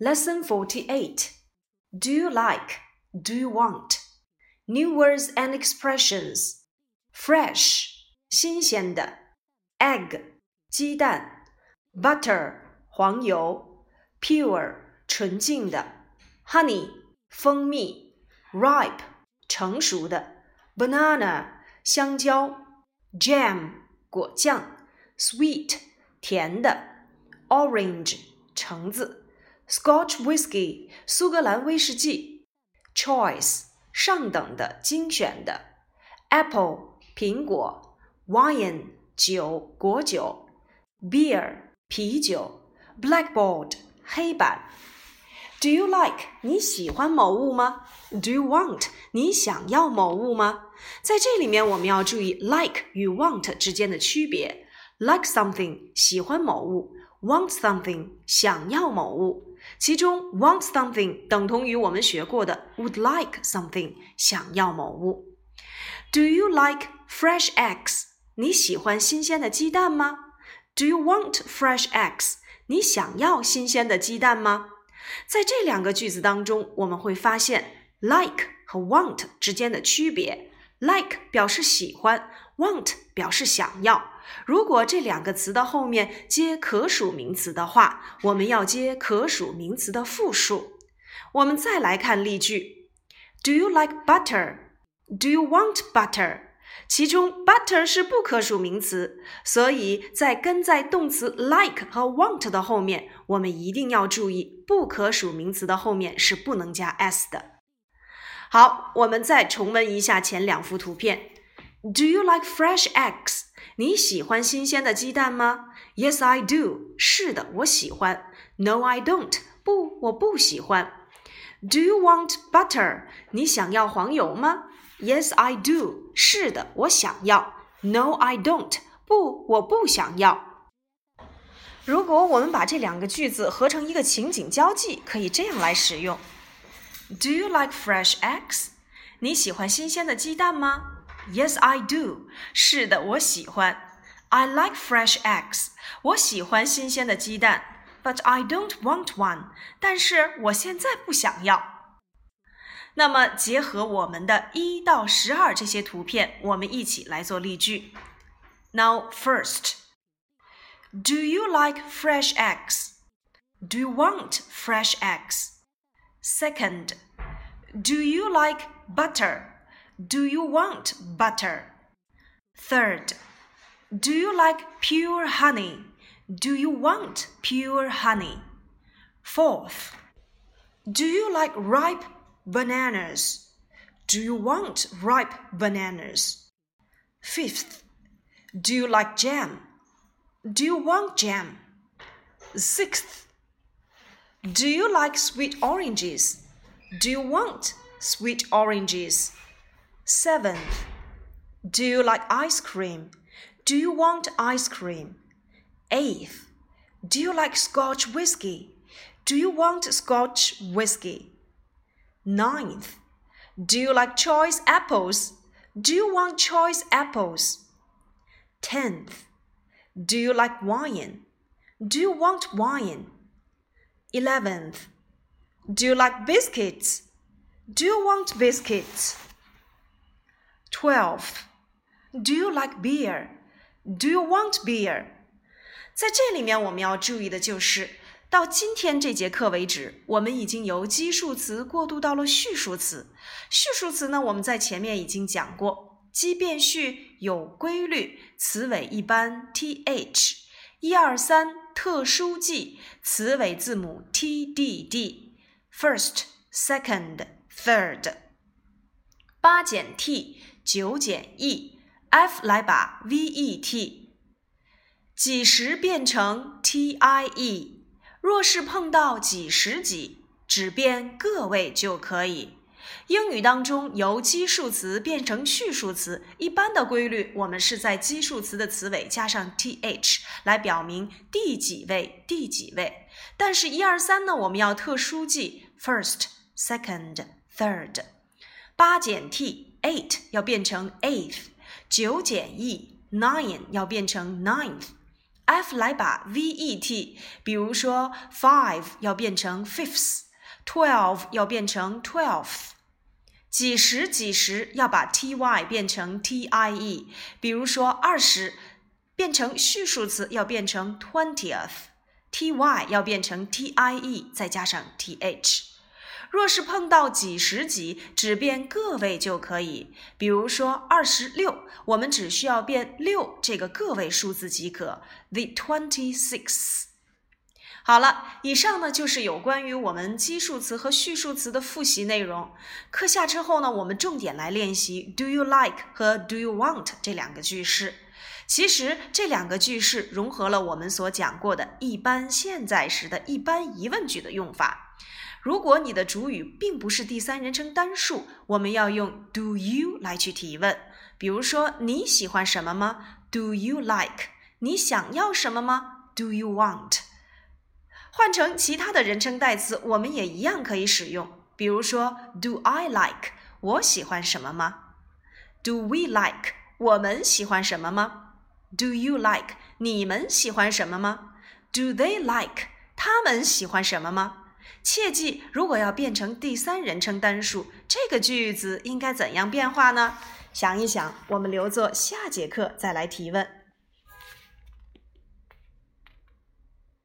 Lesson 48 Do you like? Do you want? New words and expressions fresh 新鲜的 egg 鸡蛋 butter 黄油 pure 纯净的 honey 蜂蜜 ripe 成熟的 banana 香蕉 jam 果酱 sweet 甜的 orange 橙子。 Scotch whisky 苏格兰威士忌，choice 上等的、精选的，apple 苹果，wine 酒果酒，beer 啤酒，blackboard 黑板。Do you like 你喜欢某物吗？Do you want 你想要某物吗？在这里面我们要注意 like 与 want 之间的区别。Like something 喜欢某物 ，want something 想要某物。其中，want something 等同于我们学过的 would like something，想要某物。Do you like fresh eggs？你喜欢新鲜的鸡蛋吗？Do you want fresh eggs？你想要新鲜的鸡蛋吗？在这两个句子当中，我们会发现 like 和 want 之间的区别。like 表示喜欢，want 表示想要。如果这两个词的后面接可数名词的话，我们要接可数名词的复数。我们再来看例句：Do you like butter? Do you want butter? 其中 butter 是不可数名词，所以在跟在动词 like 和 want 的后面，我们一定要注意，不可数名词的后面是不能加 s 的。好，我们再重温一下前两幅图片。Do you like fresh eggs? 你喜欢新鲜的鸡蛋吗？Yes, I do. 是的，我喜欢。No, I don't. 不，我不喜欢。Do you want butter? 你想要黄油吗？Yes, I do. 是的，我想要。No, I don't. 不，我不想要。如果我们把这两个句子合成一个情景交际，可以这样来使用：Do you like fresh eggs? 你喜欢新鲜的鸡蛋吗 ？Yes, I do. 是的，我喜欢。I like fresh eggs. 我喜欢新鲜的鸡蛋。But I don't want one. 但是我现在不想要。那么，结合我们的一到十二这些图片，我们一起来做例句。Now, first, do you like fresh eggs? Do you want fresh eggs? Second, do you like butter? Do you want butter? Third, do you like pure honey? Do you want pure honey? Fourth, do you like ripe bananas? Do you want ripe bananas? Fifth, do you like jam? Do you want jam? Sixth, do you like sweet oranges? Do you want sweet oranges? Seventh, do you like ice cream? Do you want ice cream? Eighth, do you like Scotch whiskey? Do you want Scotch whiskey? Ninth, do you like choice apples? Do you want choice apples? Tenth, do you like wine? Do you want wine? Eleventh, do you like biscuits? Do you want biscuits? Twelve. Do you like beer? Do you want beer? 在这里面，我们要注意的就是，到今天这节课为止，我们已经由基数词过渡到了序数词。序数词呢，我们在前面已经讲过，基变序有规律，词尾一般 th，一二三特殊记，词尾字母 tdd，first, second, third，八减 t。九减 e，f 来把 vet，几时变成 tie。若是碰到几十几，只变个位就可以。英语当中由基数词变成序数词，一般的规律，我们是在基数词的词尾加上 th 来表明第几位，第几位。但是，一二三呢，我们要特殊记，first、second、third。八减 t。eight 要变成 eighth，九减 e nine 要变成 ninth，f 来把 vet，比如说 five 要变成 fifth，twelve 要变成 twelfth。几十几十要把 ty 变成 tie，比如说二十变成序数词要变成 twentieth，ty 要变成 tie 再加上 th。若是碰到几十几，只变个位就可以。比如说二十六，我们只需要变六这个个位数字即可。The twenty-six。好了，以上呢就是有关于我们基数词和序数词的复习内容。课下之后呢，我们重点来练习 Do you like 和 Do you want 这两个句式。其实这两个句式融合了我们所讲过的一般现在时的一般疑问句的用法。如果你的主语并不是第三人称单数，我们要用 do you 来去提问。比如说，你喜欢什么吗？Do you like？你想要什么吗？Do you want？换成其他的人称代词，我们也一样可以使用。比如说，Do I like？我喜欢什么吗？Do we like？我们喜欢什么吗？Do you like？你们喜欢什么吗？Do they like？他们喜欢什么吗？切记，如果要变成第三人称单数，这个句子应该怎样变化呢？想一想，我们留作下节课再来提问。